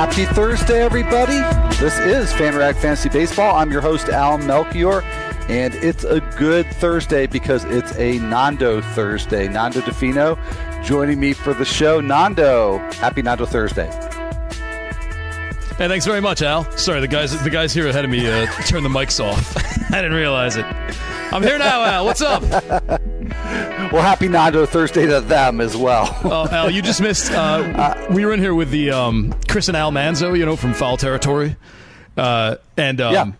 Happy Thursday, everybody. This is FanRag Fantasy Baseball. I'm your host, Al Melchior, and it's a good Thursday because it's a Nando Thursday. Nando DeFino joining me for the show. Nando, happy Nando Thursday. Hey, thanks very much, Al. Sorry, the guys the guys here ahead of me uh, turned the mics off. I didn't realize it. I'm here now, Al. What's up? Well, happy Nando Thursday to them as well. Oh, Al, you just missed. Uh, we were in here with the um, Chris and Al Manzo, you know, from Foul Territory, uh, and um, Yeah.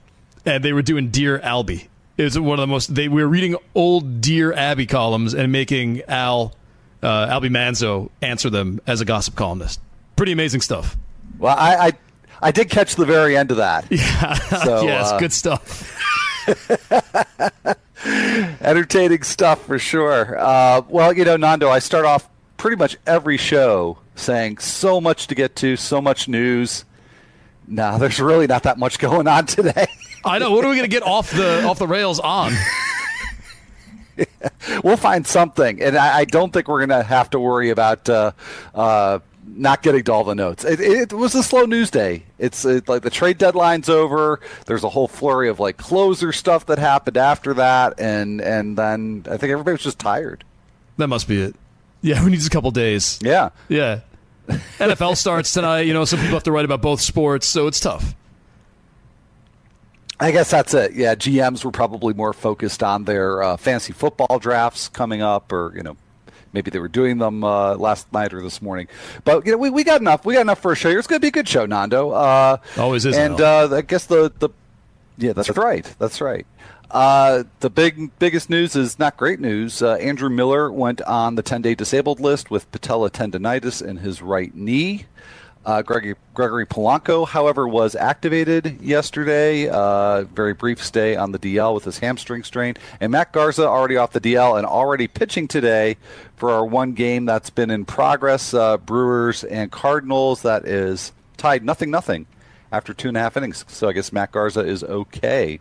and they were doing Dear Albie. It was one of the most. They we were reading old Dear Abby columns and making Al uh, Albie Manzo answer them as a gossip columnist. Pretty amazing stuff. well, I, I I did catch the very end of that. So, yes, uh, good stuff. Entertaining stuff for sure. Uh, well, you know, Nando, I start off pretty much every show saying so much to get to, so much news. Nah, there's really not that much going on today. I know. What are we going to get off the off the rails on? we'll find something, and I, I don't think we're going to have to worry about uh, uh, not getting to all the notes. It, it was a slow news day. It's it, like the trade deadline's over. There's a whole flurry of like closer stuff that happened after that, and and then I think everybody was just tired. That must be it. Yeah, we need a couple days. Yeah. Yeah. NFL starts tonight. You know, some people have to write about both sports, so it's tough. I guess that's it. Yeah, GMs were probably more focused on their uh, fantasy football drafts coming up, or you know, maybe they were doing them uh, last night or this morning. But you know, we, we got enough. We got enough for a show. here. It's going to be a good show, Nando. Uh, Always is, And uh, I guess the the yeah, that's right. That's right. Uh, the big biggest news is not great news. Uh, Andrew Miller went on the 10 day disabled list with patella tendonitis in his right knee. Uh, Gregory, Gregory Polanco, however, was activated yesterday. Uh, very brief stay on the DL with his hamstring strain. And Matt Garza already off the DL and already pitching today for our one game that's been in progress. Uh, Brewers and Cardinals. That is tied nothing nothing after two and a half innings. So I guess Matt Garza is okay.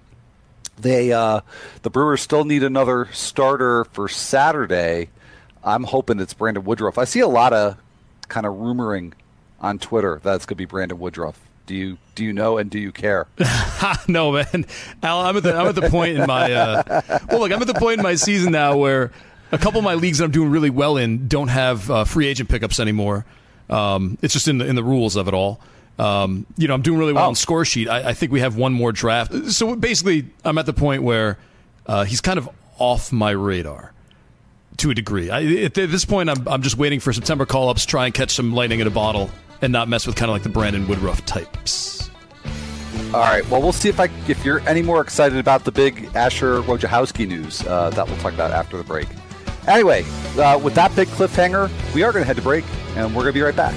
They uh, the Brewers still need another starter for Saturday. I'm hoping it's Brandon Woodruff. I see a lot of kind of rumoring on Twitter That's going to be Brandon Woodruff. Do you do you know and do you care? no, man. Al, I'm at the I'm at the point in my uh, well, look, I'm at the point in my season now where a couple of my leagues that I'm doing really well in don't have uh, free agent pickups anymore. Um, it's just in the in the rules of it all. Um, you know, I'm doing really well Oh. on score sheet. I, I think we have one more draft. So basically, I'm at the point where uh, he's kind of off my radar to a degree. I, at this point, I'm I'm just waiting for September call ups, try and catch some lightning in a bottle, and not mess with kind of like the Brandon Woodruff types. All right. Well, we'll see if I if you're any more excited about the big Asher Wojciechowski news uh, that we'll talk about after the break. Anyway, uh, with that big cliffhanger, we are going to head to break, and we're going to be right back.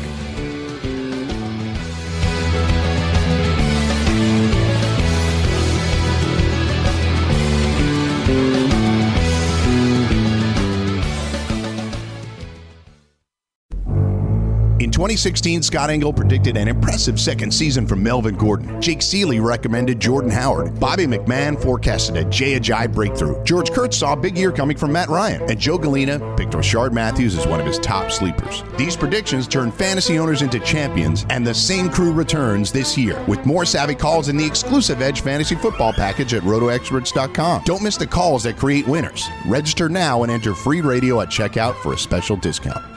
2016, Scott Engel predicted an impressive second season from Melvin Gordon. Jake Ciely recommended Jordan Howard. Bobby McMahon forecasted a Jay breakthrough. George Kurtz saw a big year coming from Matt Ryan. And Joe Galena picked Rishard Matthews as one of his top sleepers. These predictions turned fantasy owners into champions, and the same crew returns this year with more savvy calls in the exclusive Edge Fantasy Football package at RotoExperts.com. Don't miss the calls that create winners. Register now and enter free radio at checkout for a special discount.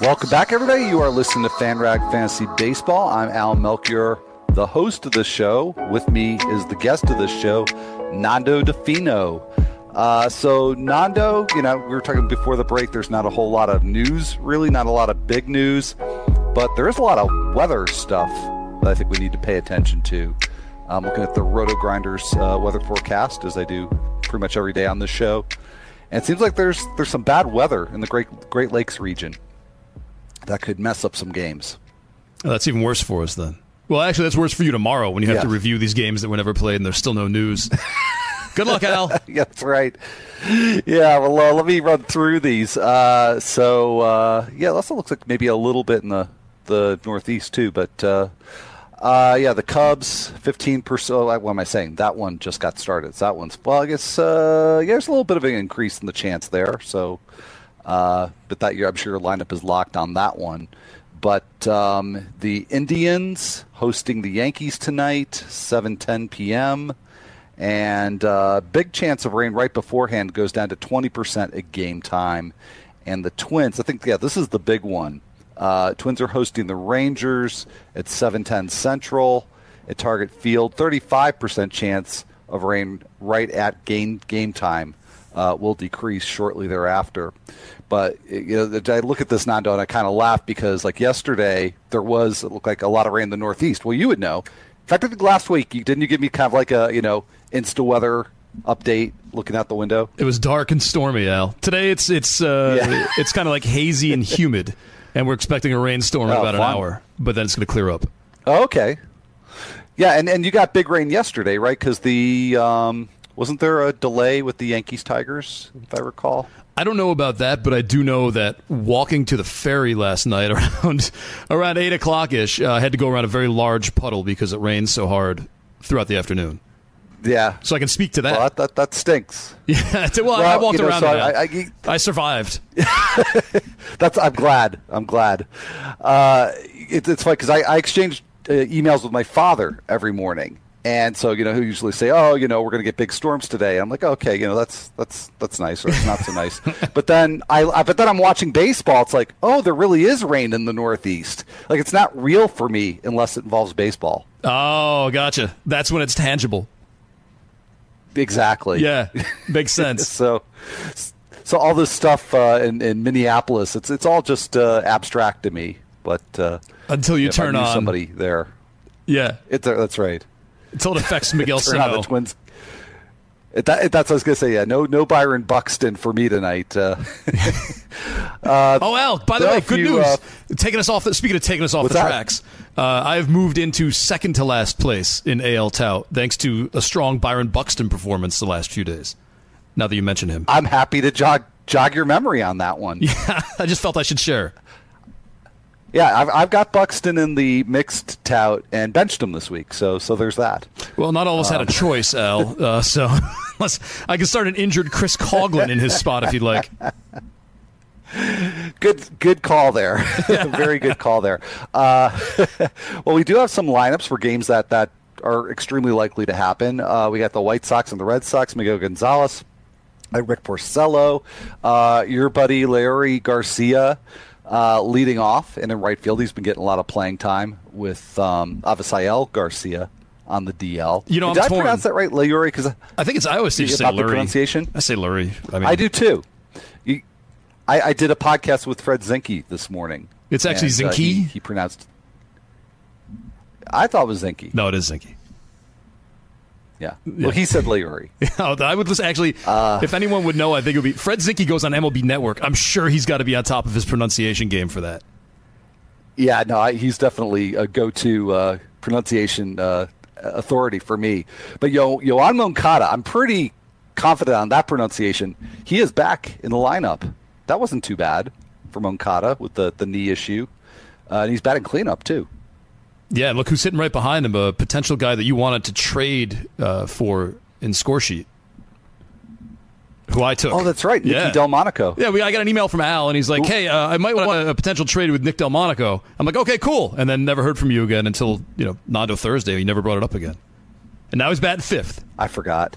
Welcome back, everybody. You are listening to FanRag Fantasy Baseball. I'm Al Melchior, the host of the show. With me is the guest of the show, Nando DeFino. Uh, so, Nando, you know, we were talking before the break, there's not a whole lot of news, really, not a lot of big news, but there is a lot of weather stuff that I think we need to pay attention to. I'm looking at the RotoGrinders uh, weather forecast as I do pretty much every day on this show. And it seems like there's there's some bad weather in the Great Great Lakes region that could mess up some games. Oh, that's even worse for us then. Well, actually, that's worse for you tomorrow when you have Yes. to review these games that were never played and there's still no news. Good luck, Al. yeah, that's right. Yeah, well, uh, let me run through these. Uh, so, uh, yeah, it also looks like maybe a little bit in the, the Northeast, too. But, uh, uh, yeah, the Cubs, 15%. Oh, what am I saying? That one just got started. So that one's, well, I guess, uh, yeah, there's a little bit of an increase in the chance there. So, uh, but that year, I'm sure your lineup is locked on that one. But um, the Indians hosting the Yankees tonight, 7:10 p.m. And uh, big chance of rain right beforehand goes down to 20% at game time. And the Twins, I think, yeah, this is the big one. Uh, Twins are hosting the Rangers at 7:10 Central at Target Field. 35% chance of rain right at game game time. Uh, will decrease shortly thereafter. But you know, I look at this Nando and I kind of laugh because, like yesterday, there was it looked like a lot of rain in the Northeast. Well, you would know. In fact, I think last week, you, didn't you give me kind of like a you know insta weather update looking out the window? It was dark and stormy, Al. Today it's it's uh, Yeah. it's kind of like hazy and humid, and we're expecting a rainstorm in Oh, about an hour, but then it's going to clear up. Oh, okay. Yeah, and, and you got big rain yesterday, right? Because the um, wasn't there a delay with the Yankees Tigers, if I recall? I don't know about that, but I do know that walking to the ferry last night around around eight o'clock ish, uh, I had to go around a very large puddle because it rained so hard throughout the afternoon. Yeah. So I can speak to that. Well, that, that, that stinks. Yeah, well, I walked you know, around. so Al. I- I- I survived. That's I'm glad. I'm glad. Uh, it, it's funny because I, I exchange uh, emails with my father every morning, and so you know who usually say, "Oh, you know, we're going to get big storms today." I'm like, "Okay, you know, that's that's that's nice, or it's not so nice." but then I, I but then I'm watching baseball. It's like, oh, there really is rain in the Northeast. Like it's not real for me unless it involves baseball. Oh, gotcha. That's when it's tangible. Exactly. Yeah, makes sense. So, so all this stuff uh, in, in Minneapolis, it's it's all just uh, abstract to me. But uh, Until you turn on somebody there. Yeah, It's that's right. Until it affects Miguel on the Twins. It, that, that's what I was gonna say. Yeah, no, no Byron Buxton for me tonight. Uh, Oh, Al, by the way, good you, news. uh, taking us off. The, speaking of taking us off the that? tracks, uh, I have moved into second to last place in AL Tout thanks to a strong Byron Buxton performance the last few days. Now that you mention him, I'm happy to jog jog your memory on that one. Yeah, I just felt I should share. I've, I've got Buxton in the mixed tout and benched him this week. So so there's that. Well, not all of us had a choice, Al. Uh, so unless I can start an injured Chris Coghlan in his spot if you'd like. Good, good call there. Very good call there. Uh, well, we do have some lineups for games that that are extremely likely to happen. Uh, we got the White Sox and the Red Sox. Miguel Gonzalez, Rick Porcello, uh, your buddy Larry Garcia. Uh, leading off and in right field, he's been getting a lot of playing time with um, Avisail Garcia on the DL. You know, did I'm I torn. pronounce that right, Larry? Because I think it's I always say About say the Lurie. pronunciation? I say Lurie. I mean, I do too. You, I, I did a podcast with Fred Zinkie this morning. It's actually and, uh, Zinke? he, he pronounced. I thought it was Zinke. No, it is Zinke. Yeah. Well, he said Larry. Oh, I would listen. Actually, Uh. if anyone would know, I think it would be Fred Zinkie goes on MLB Network. I'm sure he's got to be on top of his pronunciation game for that. yeah, no, I, he's definitely a go-to uh, pronunciation uh, authority for me. But Yo, Yoan Moncada, I'm pretty confident on that pronunciation. He is back in the lineup. That wasn't too bad for Moncada with the, the knee issue. Uh, and he's batting cleanup, too. Yeah, look who's sitting right behind him, a potential guy that you wanted to trade uh, for in score sheet. Who I took. Oh, that's right. Nicky Yeah. Delmonico. Yeah, we, I got an email from Al, and he's like, "Hey, uh, I might want a potential trade with Nick Delmonico." I'm like, "Okay, cool," and then never heard from you again until you know Nando Thursday. You never brought it up again, and now he's batting fifth. I forgot.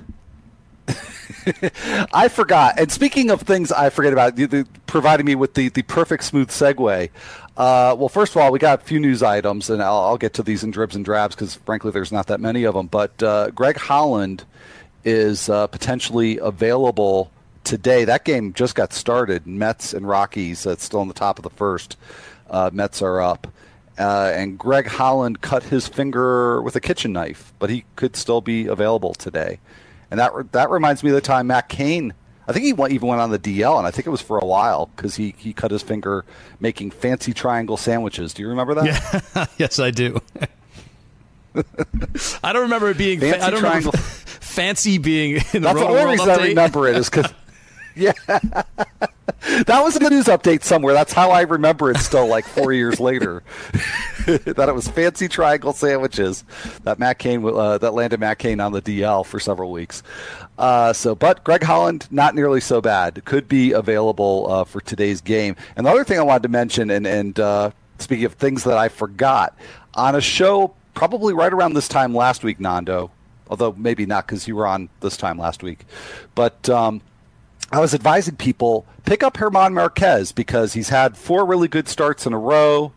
I forgot. And speaking of things I forget about, you, you providing me with the, the perfect smooth segue. Uh, well, first of all, we got a few news items, and I'll, I'll get to these in dribs and drabs because, frankly, there's not that many of them. But uh, Greg Holland is uh, potentially available today. That game just got started. Mets and Rockies. That's still on the top of the first. Uh, Mets are up. Uh, and Greg Holland cut his finger with a kitchen knife, but he could still be available today. And that that reminds me of the time Matt Cain. I think he went, even went on the DL, and I think it was for a while because he, he cut his finger making fancy triangle sandwiches. Do you remember that? Yeah. yes, I do. I don't remember it being fancy fa- I don't triangle. remember fancy being in the That's the only reason update. I remember it is because yeah, that was in the news update somewhere. That's how I remember it. Still, like four years later, that it was fancy triangle sandwiches that Matt Cain uh, that landed Matt Cain on the DL for several weeks. Uh, so, but Greg Holland not nearly so bad. Could be available uh, for today's game. And the other thing I wanted to mention, and and uh, speaking of things that I forgot on a show probably right around this time last week, Nando. Although maybe not because you were on this time last week, but. Um, I was advising people pick up German Marquez because he's had four really good starts in a row.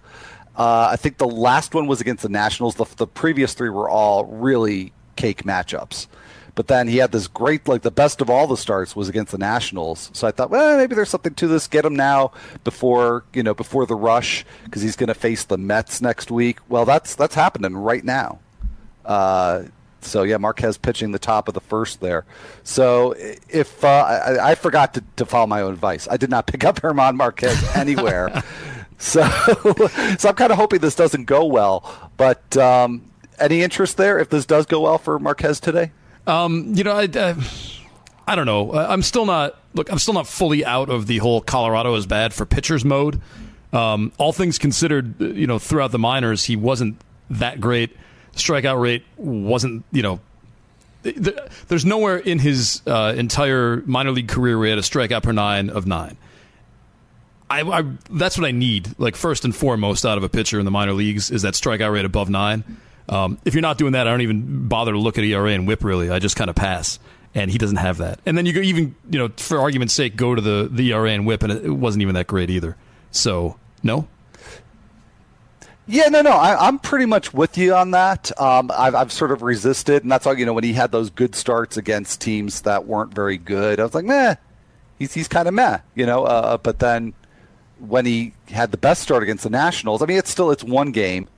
Uh, I think the last one was against the Nationals. The, the previous three were all really cake matchups. But then he had this great, like the best of all the starts was against the Nationals. So I thought, well, maybe there's something to this. Get him now before you know before the rush because he's going to face the Mets next week. Well, that's that's happening right now. Uh, so yeah, Marquez pitching the top of the first there. So if uh, I, I forgot to, to follow my own advice, I did not pick up German Marquez anywhere. so so I'm kind of hoping this doesn't go well. But um, any interest there if this does go well for Marquez today? Um, you know, I, uh, I don't know. I'm still not look. I'm still not fully out of the whole Colorado is bad for pitchers mode. Um, all things considered, you know, throughout the minors, he wasn't that great. Strikeout rate wasn't, you know, th- th- there's nowhere in his uh, entire minor league career where he had a strikeout per nine of nine. I, I that's what I need. Like first and foremost, out of a pitcher in the minor leagues is that strikeout rate above nine. Um, if you're not doing that, I don't even bother to look at ERA and WHIP. Really, I just kind of pass. And he doesn't have that. And then you go even, you know, for argument's sake, go to the the ERA and WHIP, and it wasn't even that great either. So no, Yeah, no, no. I, I'm pretty much with you on that. Um, I've, I've sort of resisted, and that's all. You know, when he had those good starts against teams that weren't very good, I was like, meh. He's he's kind of meh, you know. Uh, but then when he had the best start against the Nationals, I mean, it's still it's one game.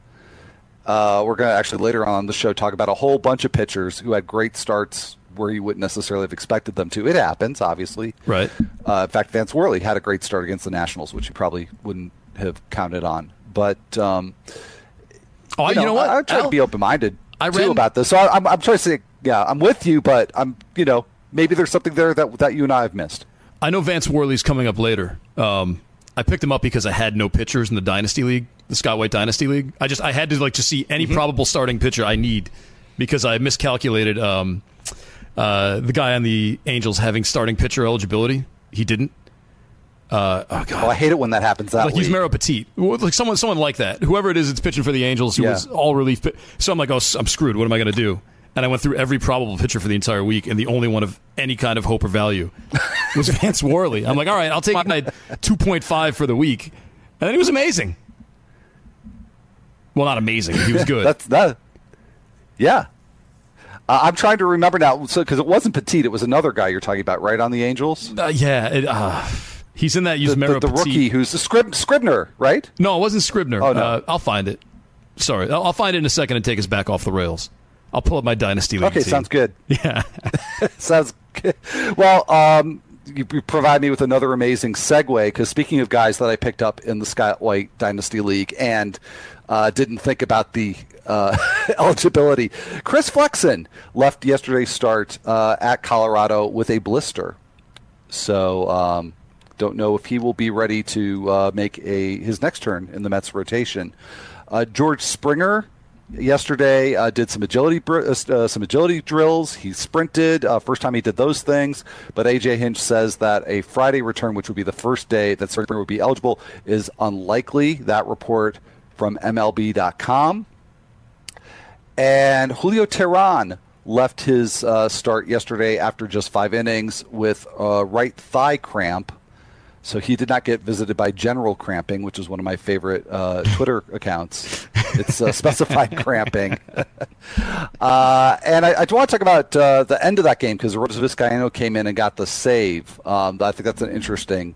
Uh, we're going to actually later on the show talk about a whole bunch of pitchers who had great starts where you wouldn't necessarily have expected them to. It happens, obviously. Right. Uh, in fact, Vance Worley had a great start against the Nationals, which you probably wouldn't have counted on. But um, oh, you know, what? I, I try to be open minded I too ran- about this. So I, I'm, I'm trying to say, yeah, I'm with you, but I'm, you know, maybe there's something there that that you and I have missed. I know Vance Worley's coming up later. Um, I picked him up because I had no pitchers in the Dynasty League, the Scott White Dynasty League. I just I had to like to see any probable starting pitcher I need because I miscalculated um, uh, the guy on the Angels having starting pitcher eligibility. He didn't. Uh, oh god, Oh, I hate it when that happens that like he's week. Mero Petit, like someone, someone like that. Whoever it is that's pitching for the Angels, who Yeah. was all relief. pi- So I'm like, oh, I'm screwed. What am I going to do? And I went through every probable pitcher for the entire week, and the only one of any kind of hope or value was Vance Worley. I'm like, all right, I'll take my 2.5 for the week, and then he was amazing. Well, not amazing. He was good. That's that. Yeah. Uh, I'm trying to remember now, so because it wasn't Petit, it was another guy you're talking about, right? On the Angels, uh, yeah, it, uh, he's in that the, use the, the Petit. rookie who's the Scrib- Scribner, right? No, it wasn't Scribner. Oh, no. uh, I'll find it. Sorry, I'll, I'll find it in a second and take us back off the rails. I'll pull up my Dynasty League Okay, team. sounds good. Yeah. Sounds good. Well, um, you, you provide me with another amazing segue because speaking of guys that I picked up in the Scott White Dynasty League and uh, didn't think about the uh, eligibility, Chris Flexen left yesterday's start uh, at Colorado with a blister. So um, don't know if he will be ready to uh, make a his next turn in the Mets rotation. Uh, George Springer yesterday uh, did some agility uh, uh, some agility drills. He sprinted uh, first time he did those things. But AJ Hinch says that a Friday return, which would be the first day that Springer would be eligible, is unlikely. That report from MLB.com. And Julio Teheran left his uh, start yesterday after just five innings with a right thigh cramp. So he did not get visited by general cramping, which is one of my favorite uh, Twitter accounts. It's uh, specified cramping. uh, and I, I do want to talk about uh, the end of that game because Rose Vizcaino came in and got the save. Um, I think that's an interesting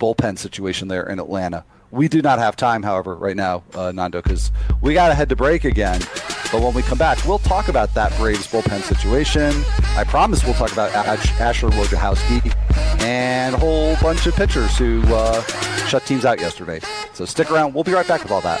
bullpen situation there in Atlanta. We do not have time, however, right now, uh, Nando, because we got to head to break again. But when we come back, we'll talk about that Braves bullpen situation. I promise we'll talk about Ash- Asher Wojciechowski and a whole bunch of pitchers who uh, shut teams out yesterday. So stick around. We'll be right back with all that.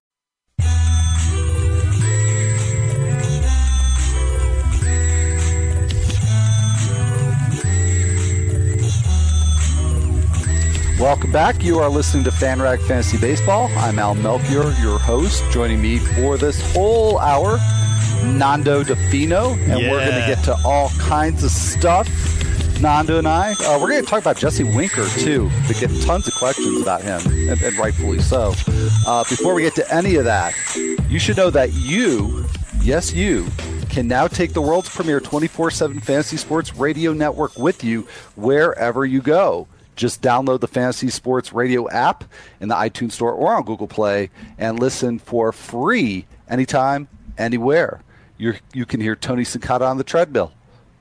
Welcome back. You are listening to FanRag Fantasy Baseball. I'm Al Melchior, your host. Joining me for this whole hour, Nando Defino, and we're going to get to all kinds of stuff. Nando and I, uh, we're going to talk about Jesse Winker too. We get tons of questions about him, and, and rightfully so. Uh, before we get to any of that, you should know that you, yes, you, can now take the world's premier 24/7 fantasy sports radio network with you wherever you go. Just download the Fantasy Sports Radio app in the iTunes Store or on Google Play and listen for free anytime, anywhere. you you can hear Tony Sincata on the treadmill,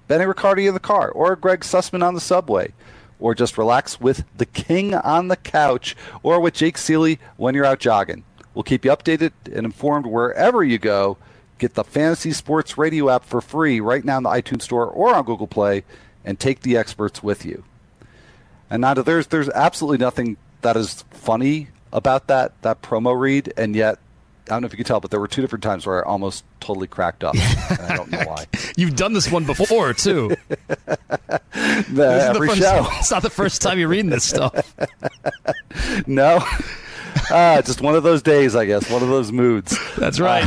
Benny Riccardi in the car, or Greg Sussman on the subway, or just relax with the king on the couch, or with Jake Ciely when you're out jogging. We'll keep you updated and informed wherever you go. Get the Fantasy Sports Radio app for free right now in the iTunes Store or on Google Play, and take the experts with you. And Nanda, there's there's absolutely nothing that is funny about that that promo read, and yet I don't know if you can tell, but there were two different times where I almost totally cracked up, I don't know why. You've done this one before too. The- every the first, show, It's not the first time you're reading this stuff. no, ah, just one of those days, I guess, one of those moods. That's right.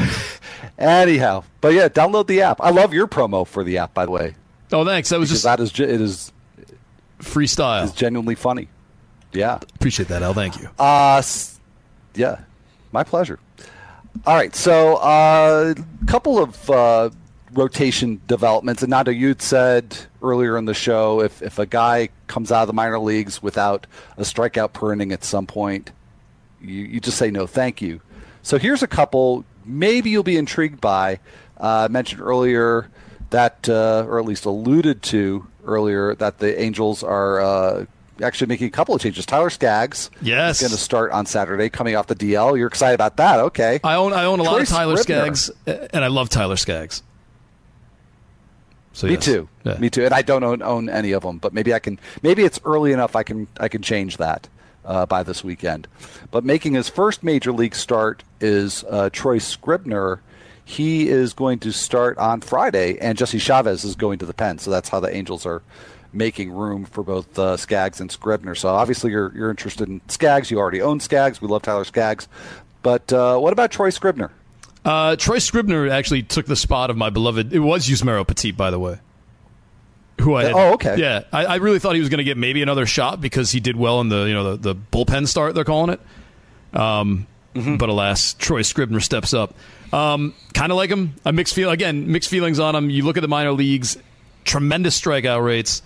Anyhow, but yeah, download the app. I love your promo for the app, by the way, oh, thanks. That was because just that is it is freestyle. is genuinely funny. Yeah. Appreciate that, Al. Thank you. Uh, yeah, my pleasure. All right, so a uh, couple of uh, rotation developments. And Nando, you'd said earlier in the show if, if a guy comes out of the minor leagues without a strikeout per inning at some point, you, you just say no, thank you. So here's a couple maybe you'll be intrigued by. Uh, I mentioned earlier that, uh, or at least alluded to earlier, that the Angels are uh, actually making a couple of changes. Tyler Skaggs Yes. is going to start on Saturday, coming off the DL. You're excited about that? Okay. I own I own a lot of Tyler. Skaggs, uh, and I love Tyler Skaggs. So Me yes. too. Yeah. Me too. And I don't own, own any of them, but maybe I can. Maybe it's early enough. I can I can change that uh, by this weekend. But making his first major league start is uh, Troy Scribner. He is going to start on Friday, and Jesse Chavez is going to the pen. So that's how the Angels are making room for both uh, Skaggs and Scribner. So obviously you're you're interested in Skaggs. You already own Skaggs. We love Tyler Skaggs. But uh, what about Troy Scribner? Uh, Troy Scribner actually took the spot of my beloved. It was Yusmeiro Petit, by the way. Who I had, Oh, okay. Yeah, I, I really thought he was going to get maybe another shot because he did well in the you know the, the bullpen start they're calling it. Um, Mm-hmm. But alas, Troy Scribner steps up. Um, kind of like him. I mixed feel again mixed feelings on him. You look at the minor leagues, tremendous strikeout rates,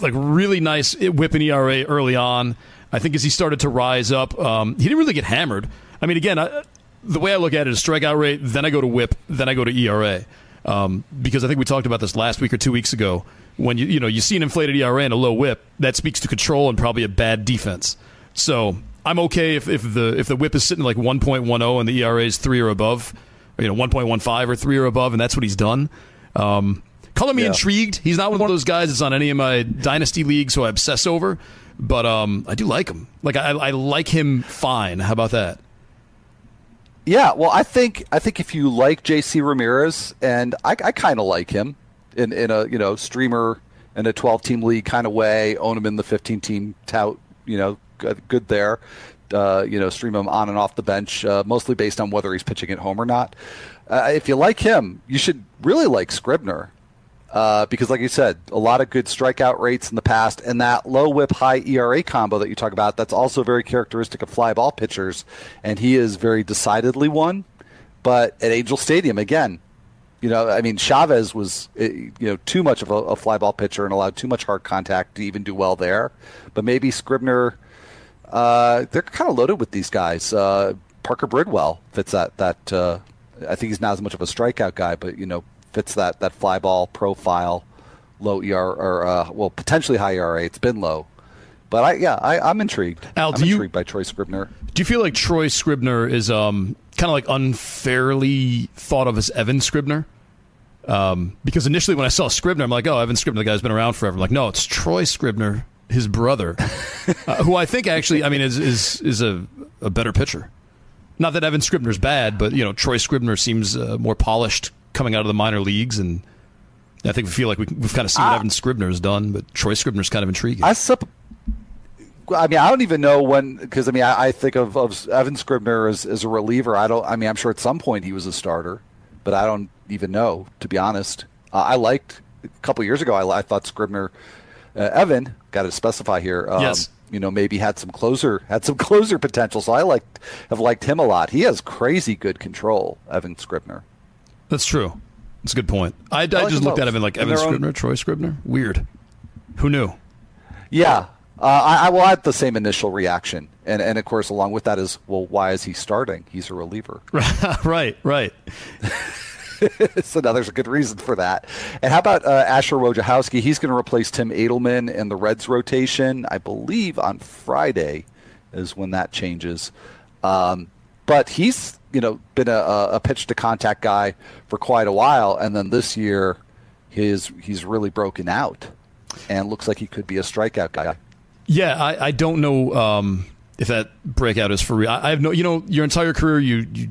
like really nice whip and ERA early on. I think as he started to rise up, um, he didn't really get hammered. I mean, again, I, the way I look at it is strikeout rate, then I go to whip, then I go to ERA. Um, because I think we talked about this last week or two weeks ago. When you you know you see an inflated ERA and a low whip, that speaks to control and probably a bad defense. So I'm okay if, if the if the whip is sitting like 1.10 and the ERA is three or above, you know 1.15 or three or above, and that's what he's done. Um, color me Yeah. intrigued. He's not one of those guys that's on any of my dynasty leagues who I obsess over, but um, I do like him. Like I, I like him fine. How about that? Yeah, well, I think I think if you like J.C. Ramirez, and I, I kind of like him in in a you know streamer in a twelve team league kind of way, own him in the fifteen team tout you know good, good there. Uh, you know, stream him on and off the bench, uh, mostly based on whether he's pitching at home or not. Uh, if you like him, you should really like Scribner. Uh, because, like you said, a lot of good strikeout rates in the past, and that low whip, high ERA combo that you talk about, that's also very characteristic of fly ball pitchers, and he is very decidedly one. But at Angel Stadium, again, you know, I mean, Chavez was, eh, you know, too much of a, a fly ball pitcher and allowed too much hard contact to even do well there. But maybe Scribner, uh, they're kind of loaded with these guys. Uh, Parker Bridwell fits that that. Uh, I think he's not as much of a strikeout guy, but you know, fits that that fly ball profile, low ER or uh, well potentially high ERA. It's been low, but I yeah I, I'm intrigued. Al, I'm do you- intrigued by Troy Scribner. Do you feel like Troy Scribner is um, kind of like unfairly thought of as Evan Scribner? Um, because initially when I saw Scribner, I'm like, oh, Evan Scribner, the guy's been around forever. I'm like, no, it's Troy Scribner, his brother, uh, who I think actually, I mean, is is is a, a better pitcher. Not that Evan Scribner's bad, but you know, Troy Scribner seems uh, more polished coming out of the minor leagues, and I think we feel like we, we've kind of seen what. Evan Scribner has done, but Troy Scribner's kind of intriguing. I sup- I mean, I don't even know when because I mean, I, I think of, of Evan Scribner as, as a reliever. I don't. I mean, I'm sure at some point he was a starter, but I don't even know to be honest. Uh, I liked a couple years ago. I, I thought Scribner, uh, Evan, got to specify here. Um, Yes. You know, maybe had some closer had some closer potential. So I liked have liked him a lot. He has crazy good control, Evan Scribner. That's true. That's a good point. I, I, like just looked at both. him and like Evan their own- Scribner, Troy Scribner. Weird. Who knew? Yeah. Uh, I, I will add the same initial reaction, and and of course, along with that is, well, why is he starting? He's a reliever. right, right. so now there's a good reason for that. And how about uh, Asher Wojciechowski? He's going to replace Tim Adleman in the Reds rotation, I believe, on Friday is when that changes. Um, but he's you know been a, a pitch to contact guy for quite a while, and then this year his he's really broken out and looks like he could be a strikeout guy. Yeah, I, I don't know um, if that breakout is for real. I, have no, you know, your entire career, you, you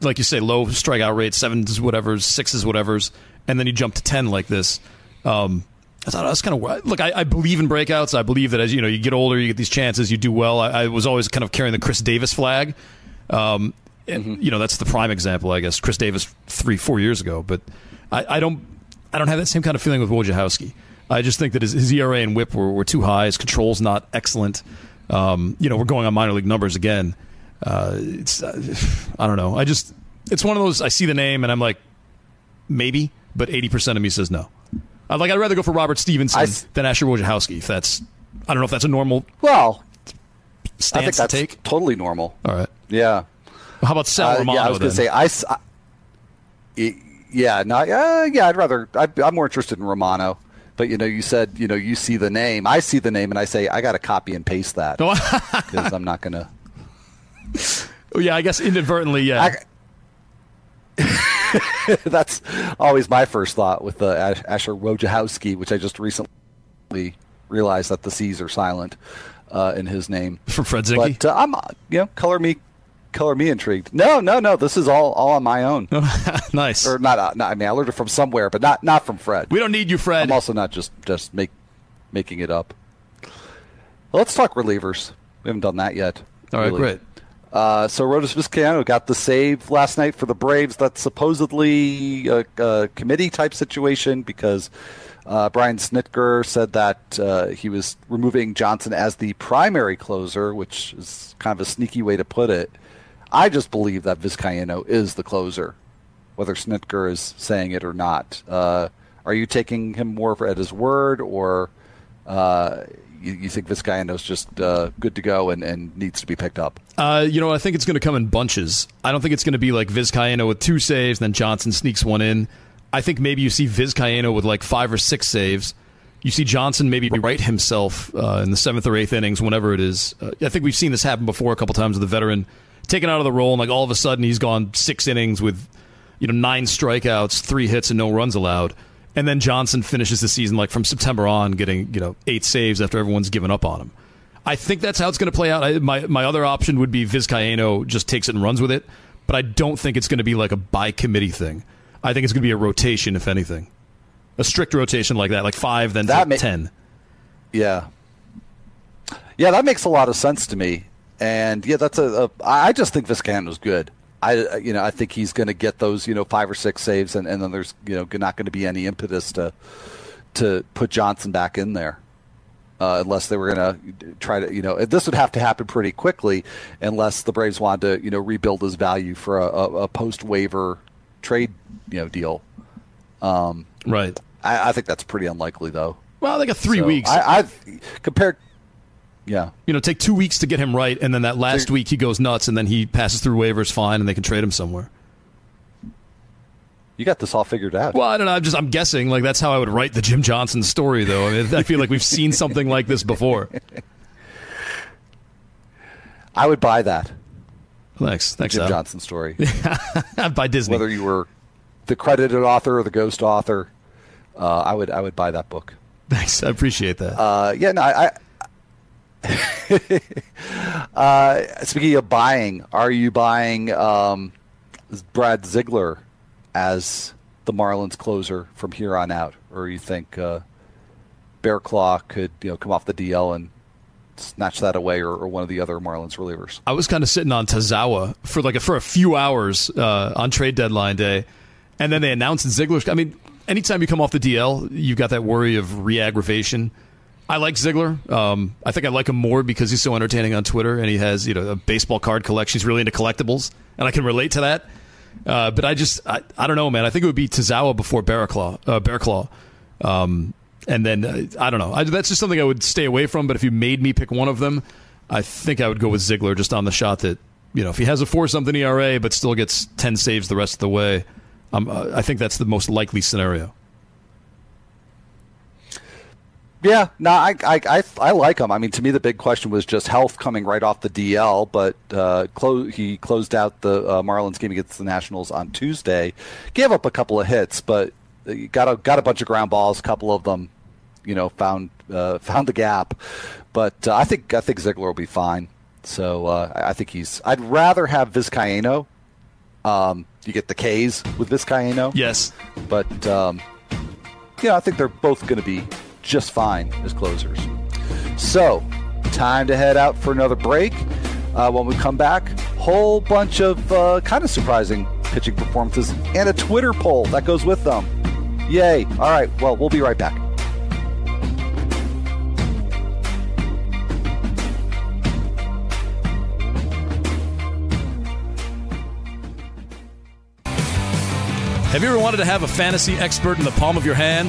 like you say, low strikeout rate, sevens, whatever's, sixes, whatever's, and then you jump to ten like this. Um, I thought that's kind of look. I, I believe in breakouts. I believe that as you know, you get older, you get these chances, you do well. I, I was always kind of carrying the Chris Davis flag. Um, and, You know, that's the prime example, I guess. Chris Davis three, four years ago, but I, I don't, I don't have that same kind of feeling with Wojciechowski. I just think that his, his ERA and WHIP were, were too high. His control's not excellent. Um, you know, we're going on minor league numbers again. Uh, it's, uh, I don't know. I just, it's one of those. I see the name and I'm like, maybe, but eighty percent of me says no. I like. I'd rather go for Robert Stephenson I s- than Asher Wojciechowski. If that's, I don't know if that's a normal Well, I stance think that's to take. totally normal. All right. Yeah. How about Sal Uh, Romano? yeah, I was going to say I. I- yeah, no, uh, yeah. I'd rather. I, I'm more interested in Romano. But you know, you said you know you see the name. I see the name, and I say I got to copy and paste that because I'm not going to. Oh, yeah, I guess inadvertently, yeah. That's always my first thought with the Ash- Asher Wojciechowski, which I just recently realized that the C's are silent uh, in his name. From Fred Zinkie? But uh, I'm, uh, you know, color me, color me intrigued. No, no, no. This is all all on my own, nice. or not, uh, not. I mean, I learned it from somewhere, but not not from Fred. We don't need you, Fred. I'm also not just just make making it up. Well, let's talk relievers. We haven't done that yet. All right, really. great. Uh, so Arodys Vizcaino got the save last night for the Braves. That's supposedly a, a committee type situation because uh, Brian Snitker said that uh, he was removing Johnson as the primary closer, which is kind of a sneaky way to put it. I just believe that Vizcaino is the closer, whether Snitker is saying it or not. Uh, are you taking him more at his word, or uh, you, you think Vizcaino's just uh, good to go and, and needs to be picked up? Uh, you know, I think it's going to come in bunches. I don't think it's going to be like Vizcaino with two saves, then Johnson sneaks one in. I think maybe you see Vizcaino with like five or six saves. You see Johnson maybe right himself uh, in the seventh or eighth innings, whenever it is. Uh, I think we've seen this happen before a couple times with the veteran taken out of the role, and like all of a sudden he's gone six innings with you know nine strikeouts, three hits, and no runs allowed. And then Johnson finishes the season like from September on, getting you know eight saves after everyone's given up on him. I think that's how it's going to play out. I, my my other option would be Vizcaino just takes it and runs with it, but I don't think it's going to be like a by committee thing. I think it's going to be a rotation, if anything, a strict rotation like that, like five then That ma- ten. Yeah. Yeah, that makes a lot of sense to me. And yeah, that's a. a I just think Vizcaino's good. I you know I think he's going to get those you know five or six saves, and, and then there's you know not going to be any impetus to to put Johnson back in there. Uh, unless they were going to try to, you know, this would have to happen pretty quickly, unless the Braves wanted to, you know, rebuild his value for a, a, a post waiver trade, you know, deal. Um, right. I, I, think that's pretty unlikely, though. Well, they got three so weeks. I, I've compared. Yeah. You know, take two weeks to get him right, and then that last They're, week he goes nuts, and then he passes through waivers fine, and they can trade him somewhere. You got this all figured out. Well, I don't know. I'm just I'm guessing. Like that's how I would write the Jim Johnson story, though. I, mean, I feel like we've seen something like this before. I would buy that. Thanks. Thanks, Jim Al. Johnson story. by Disney. Whether you were the credited author or the ghost author, uh, I would I would buy that book. Thanks. I appreciate that. Uh, yeah. No. I. Uh, speaking of buying, are you buying um, Brad Ziegler as the Marlins closer from here on out, or you think uh, Bear Claw could you know come off the DL and snatch that away, or, or one of the other Marlins relievers? I was kind of sitting on Tazawa for like a, for a few hours uh, on trade deadline day, and then they announced Ziegler. I mean, anytime you come off the DL, you've got that worry of re-aggravation. I like Ziegler. Um, I think I like him more because he's so entertaining on Twitter, and he has you know a baseball card collection. He's really into collectibles, and I can relate to that. Uh, but I just, I, I don't know, man. I think it would be Tazawa before Barraclough, uh, Bearclaw. Um, and then, uh, I don't know. I, that's just something I would stay away from. But if you made me pick one of them, I think I would go with Ziegler just on the shot that, you know, if he has a 4 something ERA but still gets 10 saves the rest of the way, um, I think that's the most likely scenario. Yeah, no, I, I, I, I, like him. I mean, to me, the big question was just health coming right off the DL, but uh, clo- he closed out the uh, Marlins game against the Nationals on Tuesday. Gave up a couple of hits, but got a got a bunch of ground balls. A couple of them, you know, found uh, found the gap. But uh, I think I think Ziegler will be fine. So uh, I think he's. I'd rather have Vizcaino. Um, you get the K's with Vizcaino. Yes, but um, yeah, I think they're both going to be just fine as closers. So, time to head out for another break. Uh, when we come back, whole bunch of uh, kind of surprising pitching performances and a Twitter poll that goes with them. Yay! All right, well, we'll be right back. Have you ever wanted to have a fantasy expert in the palm of your hand?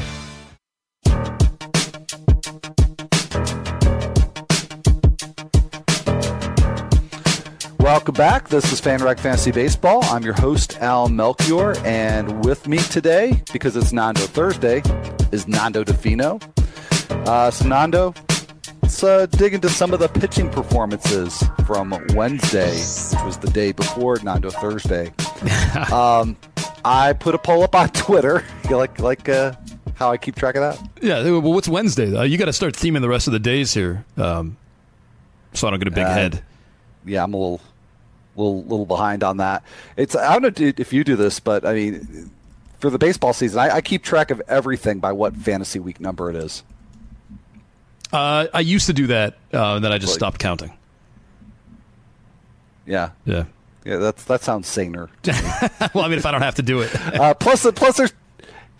Welcome back. This is FanRag Fantasy Baseball. I'm your host, Al Melchior, and with me today, because it's Nando Thursday, is Nando Defino. Uh, so, Nando, let's uh, dig into some of the pitching performances from Wednesday, which was the day before Nando Thursday. um, I put a poll up on Twitter. You like like uh, how I keep track of that? Yeah. Well, what's Wednesday? Though? You got to start theming the rest of the days here, um, so I don't get a big uh, head. Yeah, I'm a little little little behind on that. It's I don't know if you do this, but I mean, for the baseball season, I, I keep track of everything by what fantasy week number it is. Uh, I used to do that, uh, and then I just like, stopped counting. Yeah, yeah, yeah. That's that sounds saner. well, I mean, if I don't have to do it. uh, plus, plus, there's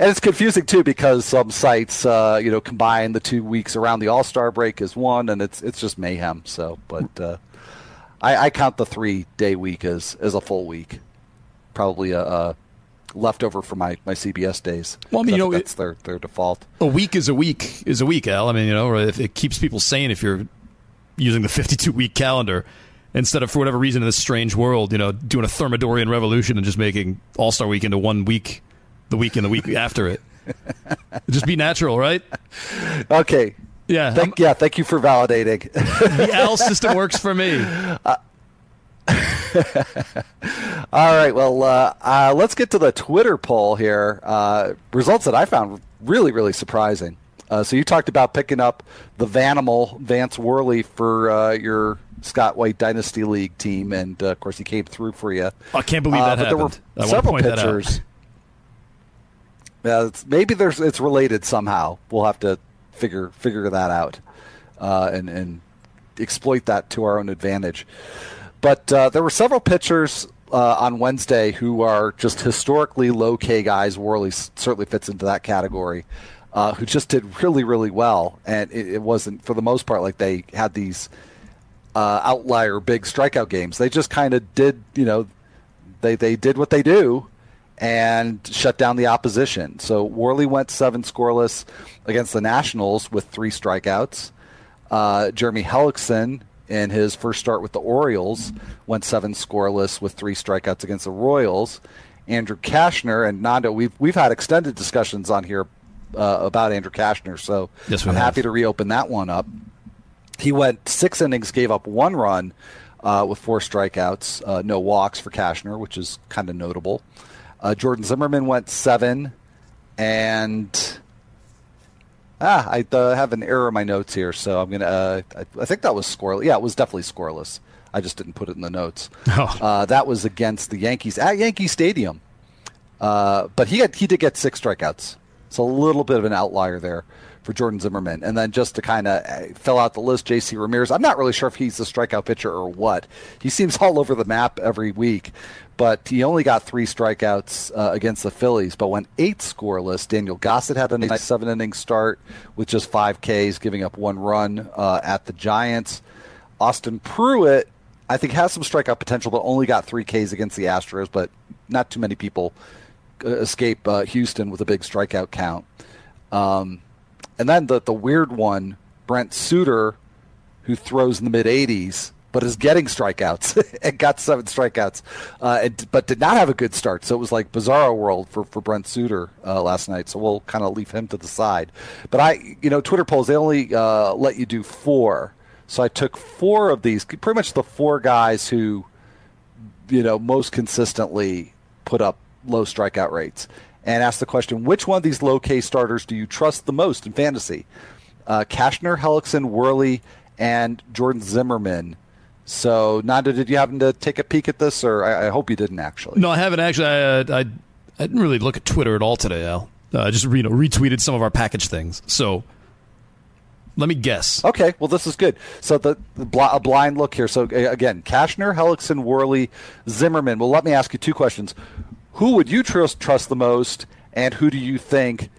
and it's confusing too because some sites, uh, you know, combine the two weeks around the All Star break as one, and it's it's just mayhem. So, but uh, I, I count the three day week as as a full week, probably a, a leftover from my, my CBS days. Well, I mean, you know, that's their their default. A week is a week is a week, Al. I mean, you know, if it keeps people sane if you're using the 52 week calendar instead of for whatever reason in this strange world, you know, doing a Thermidorian revolution and just making All Star Week into one week, the week and the week after it. just be natural, right? Okay. Yeah. Thank, yeah. Thank you for validating. the L system works for me. Uh, All right. Well, uh, uh, let's get to the Twitter poll here. Uh, results that I found really, really surprising. Uh, so you talked about picking up the Vanimal Vance Worley for uh, your Scott White Dynasty League team, and uh, of course he came through for you. I can't believe that but there were. I several point that out. pitchers. Yeah, it's, maybe there's it's related somehow. We'll have to figure figure that out uh, and and exploit that to our own advantage. But uh, there were several pitchers uh, on Wednesday who are just historically low K guys. Worley certainly fits into that category. Uh, who just did really really well, and it, it wasn't for the most part like they had these uh, outlier big strikeout games. They just kind of did, you know, they they did what they do and shut down the opposition. So Worley went seven scoreless against the Nationals with three strikeouts. Uh, Jeremy Hellickson in his first start with the Orioles went seven scoreless with three strikeouts against the Royals. Andrew Cashner and Nando, we've we've had extended discussions on here uh, about Andrew Cashner, so Yes, I'm have. happy to reopen that one up. He went six innings, gave up one run uh, with four strikeouts, uh, no walks for Cashner, which is kind of notable. Uh, Jordan Zimmermann went seven, and ah, I uh, have an error in my notes here, so I'm gonna. Uh, I, I think that was scoreless. Yeah, it was definitely scoreless. I just didn't put it in the notes. Oh. Uh, that was against the Yankees at Yankee Stadium. Uh, but he had, he did get six strikeouts. It's a little bit of an outlier there for Jordan Zimmermann. And then just to kind of fill out the list, J.C. Ramirez. I'm not really sure if he's a strikeout pitcher or what. He seems all over the map every week, but he only got three strikeouts uh, against the Phillies, but went eight scoreless. Daniel Gossett had a nice seven inning start with just five Ks, giving up one run uh, at the Giants. Austin Pruitt, I think, has some strikeout potential, but only got three Ks against the Astros, but not too many people uh, escape uh, Houston with a big strikeout count. Um, and then the the weird one, Brent Suter, who throws in the mid 80s but is getting strikeouts and got seven strikeouts, uh, and, but did not have a good start. So it was like bizarro world for, for Brent Suter uh, last night. So we'll kind of leave him to the side. But I, you know, Twitter polls they only uh, let you do four. So I took four of these, pretty much the four guys who you know, most consistently put up low strikeout rates. And ask the question, which one of these low K starters do you trust the most in fantasy? Uh, Cashner, Hellickson, Worley, and Jordan Zimmermann. So, Nando, did you happen to take a peek at this, or I, I hope you didn't actually? No, I haven't actually. I, uh, I, I didn't really look at Twitter at all today, Al. Uh, I just you know retweeted some of our package things. So let me guess. Okay, well, this is good. So the, the bl- a blind look here. So again, Cashner, Hellickson, Worley, Zimmermann. Well, let me ask you two questions: Who would you trust trust the most, and who do you think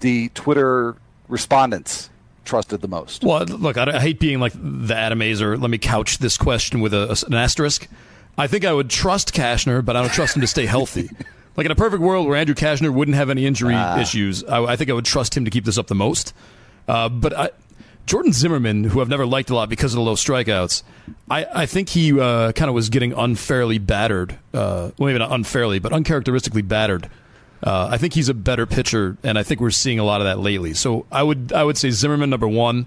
the Twitter respondents trusted the most? Well, look, I, I hate being like the atomizer. Let me couch this question with a, an asterisk. I think I would trust Cashner, but I don't trust him to stay healthy. like in a perfect world where Andrew Cashner wouldn't have any injury issues, I, I think I would trust him to keep this up the most. Uh, but I, Jordan Zimmermann, who I've never liked a lot because of the low strikeouts, I, I think he uh, kind of was getting unfairly battered. Uh, well, maybe not unfairly, but uncharacteristically battered. Uh, I think he's a better pitcher, and I think we're seeing a lot of that lately. So I would I would say Zimmermann number one,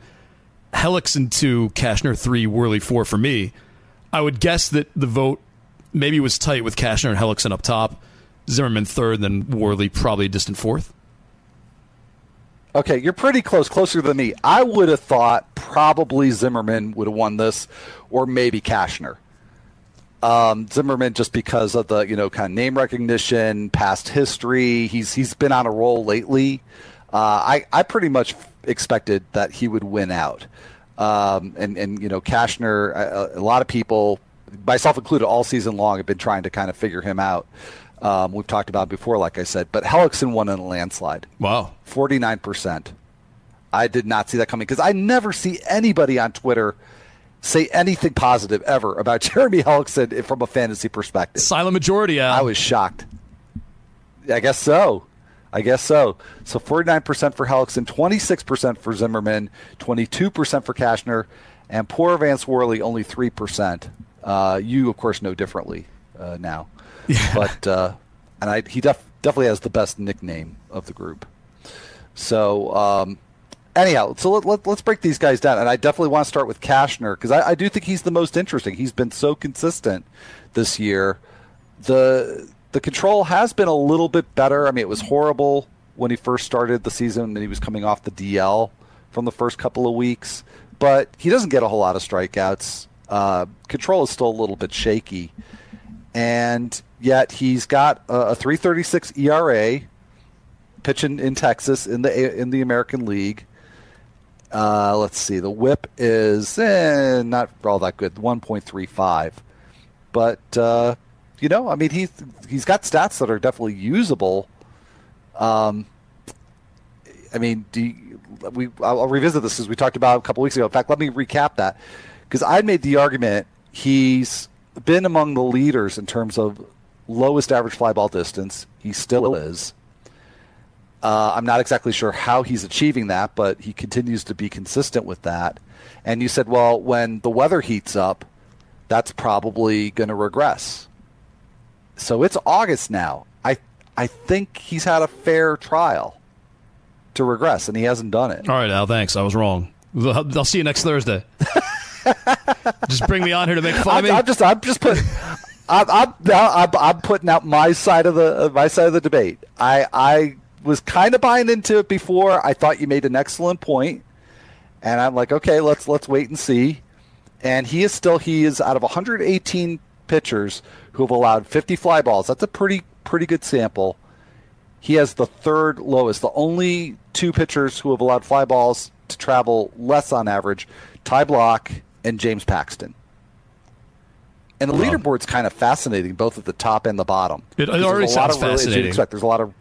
Hellickson two, Cashner three, Worley four for me. I would guess that the vote maybe was tight with Cashner and Hellickson up top, Zimmermann third, then Worley probably distant fourth. Okay, you're pretty close, closer than me. I would have thought probably Zimmermann would have won this, or maybe Cashner. Um, Zimmermann, just because of the you know kind of name recognition, past history, he's he's been on a roll lately. Uh, I I pretty much expected that he would win out, um, and and you know Cashner, a, a lot of people, myself included, all season long have been trying to kind of figure him out. Um, we've talked about before, like I said, but Hellickson won in a landslide. Wow. 49%. I did not see that coming because I never see anybody on Twitter say anything positive ever about Jeremy Hellickson from a fantasy perspective. Silent majority, Al. I was shocked. I guess so. I guess so. So 49% for Hellickson, 26% for Zimmermann, 22% for Cashner, and poor Vance Worley only 3%. Uh, you, of course, know differently uh, now. Yeah. But, uh, and I, he def- definitely has the best nickname of the group. So, um, anyhow, so let, let, us break these guys down. And I definitely want to start with Cashner because I, I, do think he's the most interesting. He's been so consistent this year. The the control has been a little bit better. I mean, it was horrible when he first started the season and he was coming off the DL from the first couple of weeks, but he doesn't get a whole lot of strikeouts. Uh, control is still a little bit shaky, and yet he's got a, a 336 ERA pitching in Texas in the in the American League. Uh, let's see. The WHIP is eh, not all that good, 1.35. But uh, you know, I mean, he's he's got stats that are definitely usable. Um, I mean, you, we I'll revisit this as we talked about a couple weeks ago. In fact, let me recap that because I made the argument he's been among the leaders in terms of lowest average fly ball distance. He still is. Uh, I'm not exactly sure how he's achieving that, but he continues to be consistent with that. And you said, well, when the weather heats up, that's probably going to regress. So it's August now. I I think he's had a fair trial to regress, and he hasn't done it. All right, Al. Thanks. I was wrong. I'll see you next Thursday. just bring me on here to make fun I'm, of me. I'm just I'm just putting. I'm, I'm, I'm, I'm putting out my side of the uh, my side of the debate. I I was kind of buying into it before. I thought you made an excellent point, and I'm like, okay, let's let's wait and see. And he is still he is out of 118 pitchers who have allowed 50 fly balls. That's a pretty pretty good sample. He has the third lowest. The only two pitchers who have allowed fly balls to travel less on average, Ty Blach and James Paxton. And the leaderboard's kind of fascinating, both at the top and the bottom. It, it already sounds of, fascinating. Expect, there's a lot of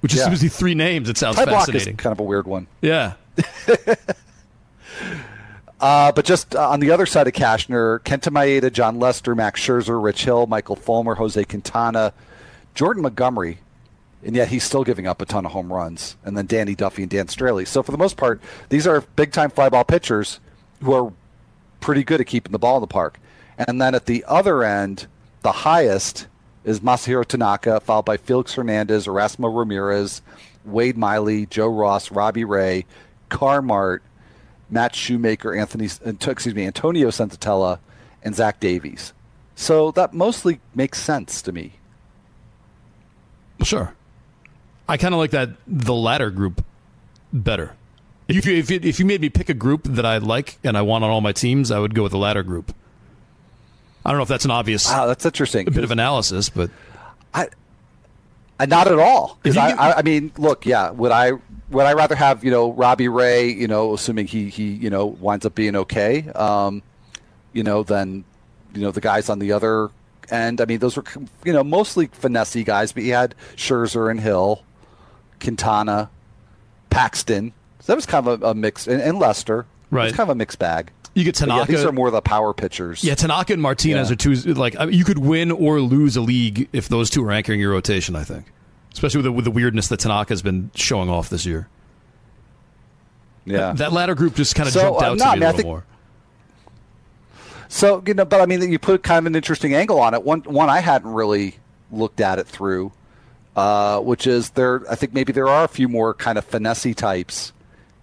which is yeah. simply three names. It sounds Ty fascinating. Kind of a weird one. Yeah. uh, but just uh, on the other side of Cashner, Kenta Maeda, Jon Lester, Max Scherzer, Rich Hill, Michael Fulmer, Jose Quintana, Jordan Montgomery, and yet he's still giving up a ton of home runs. And then Danny Duffy and Dan Straily. So for the most part, these are big time flyball pitchers who are pretty good at keeping the ball in the park. And then at the other end, the highest is Masahiro Tanaka, followed by Felix Hernandez, Erasmo Ramirez, Wade Miley, Joe Ross, Robbie Ray, Carmart, Matt Shoemaker, Anthony, uh, excuse me, Antonio Senzatela, and Zach Davies. So that mostly makes sense to me. Sure. I kind of like that the latter group better. If you, if, you, if you made me pick a group that I like and I want on all my teams, I would go with the latter group. I don't know if that's an obvious. Wow, that's interesting. A bit of analysis, but I, I not at all. Because I, I, I mean, look, yeah, would I would I rather have you know Robbie Ray, you know, assuming he he you know winds up being okay, um, you know, than you know the guys on the other end. I mean, those were you know mostly finesse guys, but you had Scherzer and Hill, Quintana, Paxton. So that was kind of a, a mix, and, and Lester. Right, it's kind of a mixed bag. You get Tanaka. Yeah, these are more the power pitchers. Yeah, Tanaka and Martinez yeah. are two. Like you could win or lose a league if those two are anchoring your rotation. I think, especially with the, with the weirdness that Tanaka has been showing off this year. Yeah, that, that latter group just kind of so, jumped out uh, no, to me a little think, more. So you know, but I mean, you put kind of an interesting angle on it. One one I hadn't really looked at it through, uh, which is there. I think maybe there are a few more kind of finesse types,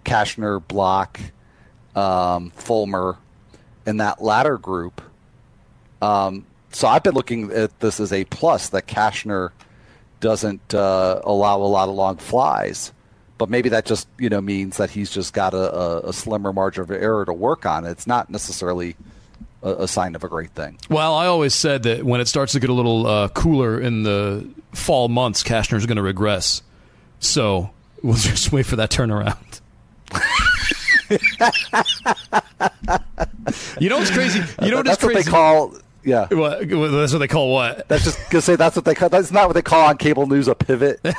Cashner, Blach, um, Fulmer in that latter group. Um, so I've been looking at this as a plus that Cashner doesn't uh, allow a lot of long flies, but maybe that just you know means that he's just got a, a, a slimmer margin of error to work on. It's not necessarily a, sign of a great thing. Well, I always said that when it starts to get a little uh, cooler in the fall months, Cashner's going to regress. So we'll just wait for that turnaround. you know what's crazy? You know that's what they call. Yeah, what, that's what they call what? That's just gonna say that's what they call. That's not what they call on cable news a pivot. yeah,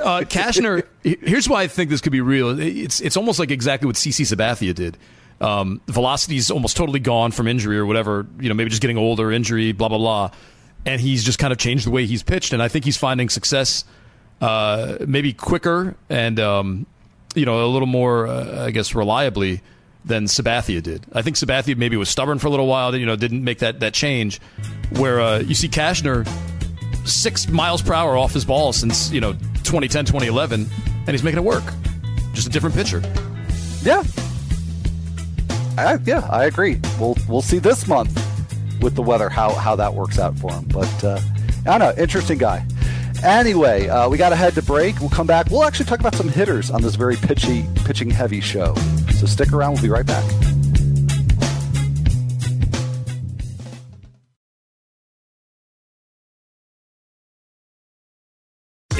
uh, Cashner. here's why I think this could be real. It's it's almost like exactly what CC Sabathia did. Um, velocity's almost totally gone from injury or whatever. You know, maybe just getting older, injury, blah blah blah, and he's just kind of changed the way he's pitched. And I think he's finding success, uh, maybe quicker and um, you know, a little more, uh, I guess, reliably than Sabathia did. I think Sabathia maybe was stubborn for a little while, you know, didn't make that, that change. Where uh, you see Cashner six miles per hour off his ball since, you know, 2010, 2011. and he's making it work. Just a different pitcher. Yeah. I, yeah, I agree. We'll we'll see this month with the weather how how that works out for him. But uh, I don't know, interesting guy. Anyway, uh, we got to head to break. We'll come back. We'll actually talk about some hitters on this very pitchy, pitching heavy show. So stick around. We'll be right back.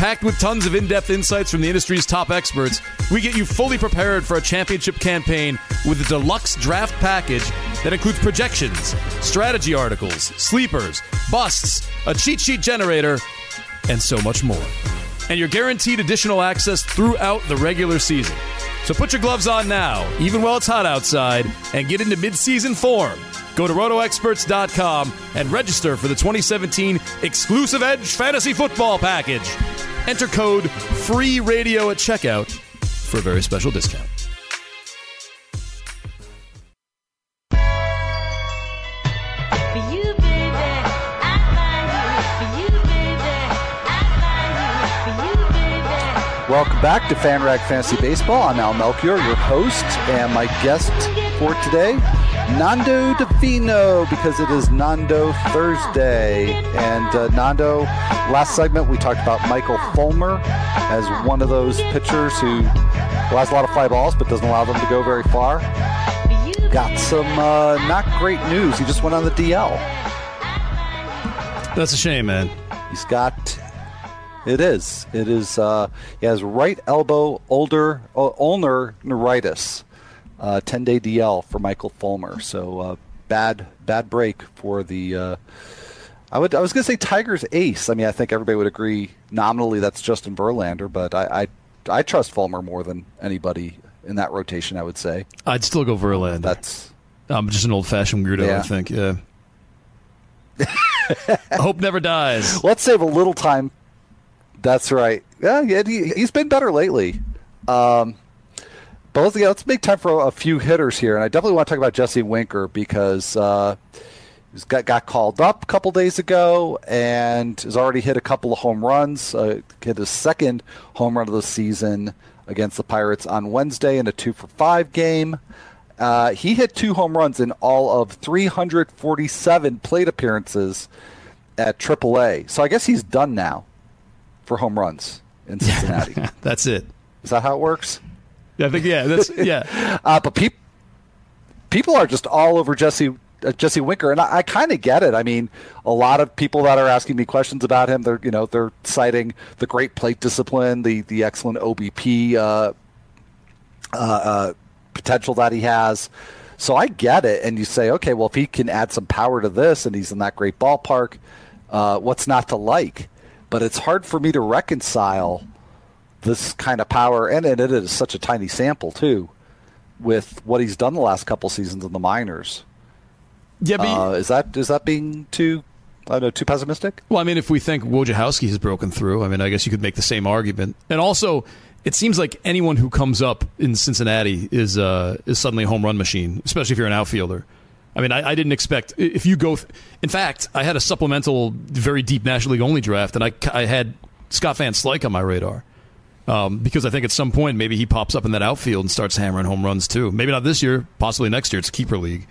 Packed with tons of in depth insights from the industry's top experts, we get you fully prepared for a championship campaign with a deluxe draft package that includes projections, strategy articles, sleepers, busts, a cheat sheet generator, and so much more. And you're guaranteed additional access throughout the regular season. So put your gloves on now, even while it's hot outside, and get into midseason form. Go to rotoexperts.com and register for the 2017 exclusive Edge Fantasy Football Package. Enter code FREE RADIO at checkout for a very special discount. Welcome back to FanRag Fantasy Baseball. I'm Al Melchior, your host, and my guest for today, Nando Di Fino, because it is Nando Thursday. And uh, Nando, last segment we talked about Michael Fulmer as one of those pitchers who has a lot of fly balls but doesn't allow them to go very far. Got some uh, not great news. He just went on the DL. That's a shame, man. He's got it is. It is. Uh, he has right elbow older uh, ulnar neuritis. Uh, Ten day DL for Michael Fulmer. So uh, bad bad break for the. Uh, I would. I was going to say Tigers ace. I mean, I think everybody would agree nominally that's Justin Verlander, but I, I I trust Fulmer more than anybody in that rotation. I would say. I'd still go Verlander. That's. I'm just an old fashioned weirdo. Yeah. I think. Yeah. Hope never dies. Let's save a little time. That's right. Yeah, yeah he, he's been better lately. Um, but let's, yeah, let's make time for a, few hitters here, and I definitely want to talk about Jesse Winker because uh, he's got got called up a couple days ago and has already hit a couple of home runs. Uh, hit his second home run of the season against the Pirates on Wednesday in a two for five game. Uh, he hit two home runs in all of 347 plate appearances at AAA. So I guess he's done now for home runs in Cincinnati. That's it. Is that how it works? Yeah, I think. Yeah, that's yeah. Uh, but peop- people are just all over Jesse uh, Jesse Winker, and I, I kind of get it. I mean, a lot of people that are asking me questions about him, they're you know they're citing the great plate discipline, the the excellent OBP uh, uh, uh, potential that he has. So I get it, and you say, okay, well, if he can add some power to this, and he's in that great ballpark, uh, what's not to like? But it's hard for me to reconcile this kind of power, and, and it is such a tiny sample too, with what he's done the last couple seasons in the minors. Yeah, but Uh, is that is that being too I don't know too pessimistic? Well, I mean, if we think Wojciechowski has broken through, I mean, I guess you could make the same argument. And also, it seems like anyone who comes up in Cincinnati is uh, is suddenly a home run machine, especially if you're an outfielder. I mean, I, I didn't expect if you go. Th- in fact, I had a supplemental, very deep National League only draft, and I, I had Scott Van Slyke on my radar um, because I think at some point maybe he pops up in that outfield and starts hammering home runs too. Maybe not this year, possibly next year. It's a keeper league,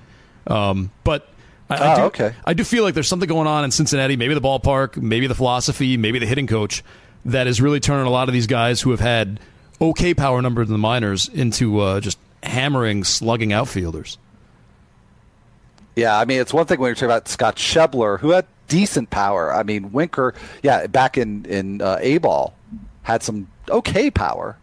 um, but. I, I Oh, do, okay. I do feel like there's something going on in Cincinnati, maybe the ballpark, maybe the philosophy, maybe the hitting coach, that is really turning a lot of these guys who have had okay power numbers in the minors into uh, just hammering, slugging outfielders. Yeah, I mean, it's one thing when you're talking about Scott Schebler, who had decent power. I mean, Winker, yeah, back in in uh, A ball, had some okay power,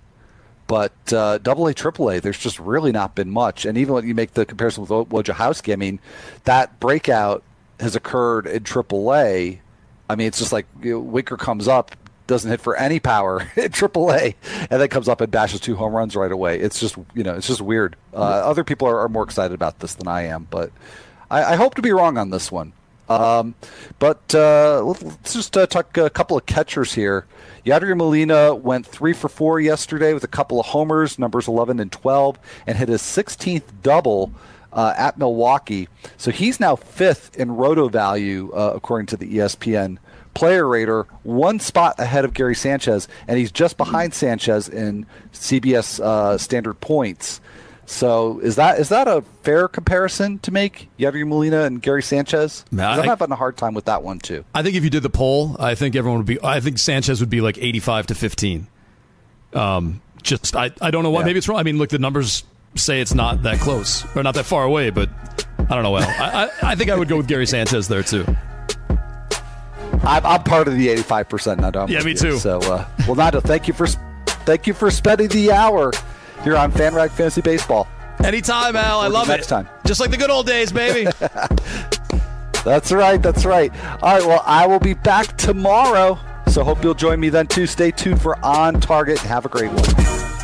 but uh, Double A, Triple A, there's just really not been much. And even when you make the comparison with Wojciechowski, I mean, that breakout has occurred in Triple A. I mean, it's just like you know, Winker comes up, doesn't hit for any power in Triple A, and then comes up and bashes two home runs right away. It's just you know, it's just weird. Uh, other people are, are more excited about this than I am, but I, I hope to be wrong on this one. Um, but uh, let's just uh, talk a couple of catchers here. Yadier Molina went three for four yesterday with a couple of homers, numbers 11 and 12, and hit his 16th double uh, at Milwaukee. So he's now fifth in roto value, uh, according to the ESPN player rater, one spot ahead of Gary Sanchez, and he's just behind Sanchez in CBS uh, standard points. So is that is that a fair comparison to make Yadier Molina and Gary Sanchez? Man, I'm having a hard time with that one too. I think if you did the poll, I think everyone would be. I think Sanchez would be like eighty-five to fifteen. Um, just I, I don't know why. Yeah. Maybe it's wrong. I mean, look, the numbers say it's not that close or not that far away, but I don't know. Well, I, I, I think I would go with Gary Sanchez there too. I'm, I'm part of the 85 percent now. Yeah, me you. too. So, uh, well, Nando, thank you for thank you for spending the hour here on FanRag Fantasy Baseball. Anytime, Al. I love next it. Next time. Just like the good old days, baby. That's right. That's right. All right. Well, I will be back tomorrow. So hope you'll join me then too. Stay tuned for On Target. Have a great one.